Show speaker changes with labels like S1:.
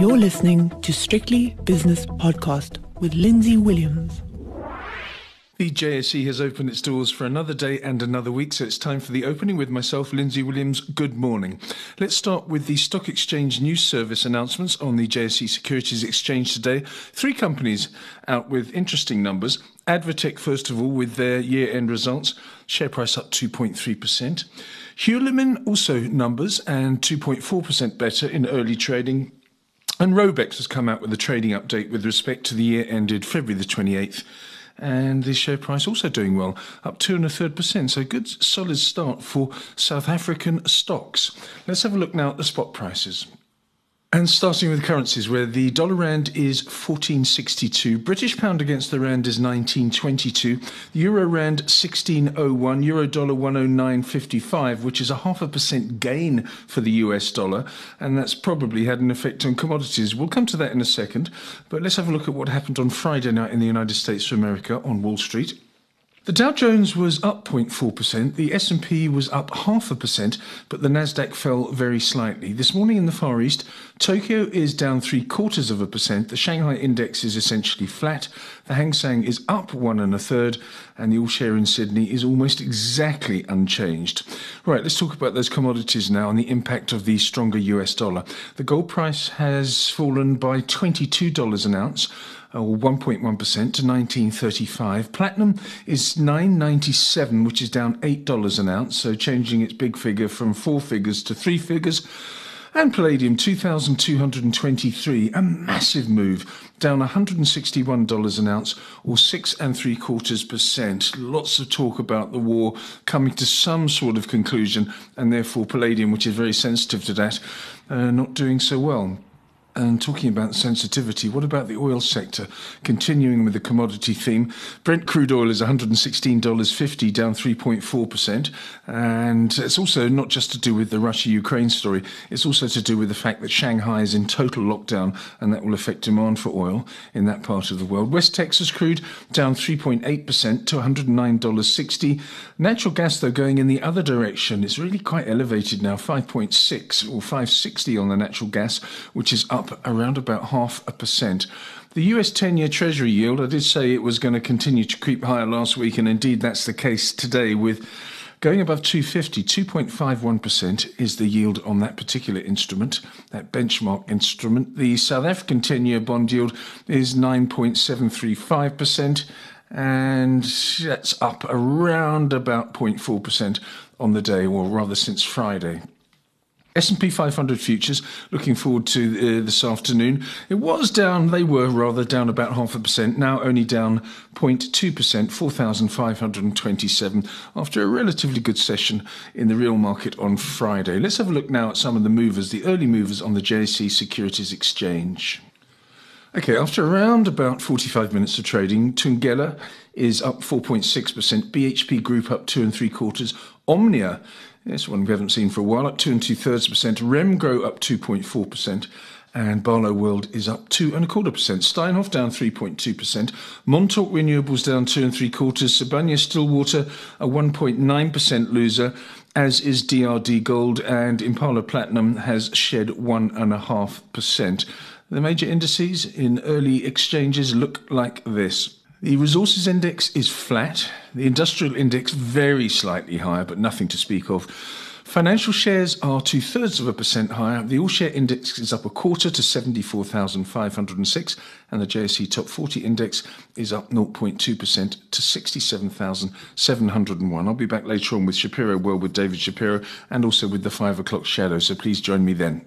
S1: You're listening to Strictly Business Podcast with Lindsay Williams.
S2: The JSE has opened its doors for another day and another week, so it's time for the opening with myself, Lindsay Williams. Good morning. Let's start with the Stock Exchange News Service announcements on the JSE Securities Exchange today. Three companies out with interesting numbers. Advtech, first of all, with their year end results, share price up 2.3%. Hulamin, also numbers, and 2.4% better in early trading. And Raubex has come out with a trading update with respect to the year ended February the 28th and the share price also doing well, up two and a third percent. So good, solid start for South African stocks. Let's have a look now at the spot prices. And starting with currencies, where the dollar rand is 1462, British pound against the rand is 1922, euro rand 1601, euro dollar 109.55, which is a half a percent gain for the US dollar, and that's probably had an effect on commodities. We'll come to that in a second, but let's have a look at what happened on Friday night in the United States of America on Wall Street. The Dow Jones was up 0.4%, the S&P was up half a percent, but the Nasdaq fell very slightly. This morning in the Far East, Tokyo is down 3 quarters of a percent, the Shanghai index is essentially flat, the Hang Seng is up one and a third, and the all share in Sydney is almost exactly unchanged. Right, let's talk about those commodities now and the impact of the stronger US dollar. The gold price has fallen by $22 an ounce or 1.1% to 1935. Platinum is 997, which is down $8 an ounce, so changing its big figure from four figures to three figures. And palladium 2223, a massive move, down $161 an ounce or six and three quarters percent. Lots of talk about the war coming to some sort of conclusion, and therefore palladium, which is very sensitive to that, uh, not doing so well. And talking about sensitivity, what about the oil sector? Continuing with the commodity theme, Brent crude oil is $116.50, down 3.4%. And it's also not just to do with the Russia Ukraine story, it's also to do with the fact that Shanghai is in total lockdown and that will affect demand for oil in that part of the world. West Texas crude down 3.8% to $109.60. Natural gas, though, going in the other direction, is really quite elevated now 5.6 or 560 on the natural gas, which is up up around about half a percent. The US 10 year Treasury yield, I did say it was going to continue to creep higher last week, and indeed that's the case today with going above 250. 2.51% is the yield on that particular instrument, that benchmark instrument. The South African 10 year bond yield is 9.735%, and that's up around about 0.4% on the day, or rather since Friday. S&P 500 futures looking forward to uh, this afternoon. It was down, they were rather down about half a percent, now only down 0.2%, 4,527 after a relatively good session in the real market on Friday. Let's have a look now at some of the movers, the early movers on the JSE Securities Exchange. Okay, after around about 45 minutes of trading, Thungela is up 4.6%, BHP Group up two and three quarters, Omnia this one we haven't seen for a while, up two and two thirds percent. Remgro up 2.4%. And Barloworld is up two and a quarter percent. Steinhoff down 3.2%. Montauk Renewables down two and three quarters. Sibanye Stillwater a 1.9% loser, as is DRD Gold. And Impala Platinum has shed one and a half percent. The major indices in early exchanges look like this. The resources index is flat. The industrial index very slightly higher, but nothing to speak of. Financial shares are two thirds of a percent higher. The all share index is up a quarter to 74,506, and the JSE Top 40 index is up 0.2% to 67,701. I'll be back later on with Shapiro World with David Shapiro and also with the 5 o'clock shadow, so please join me then.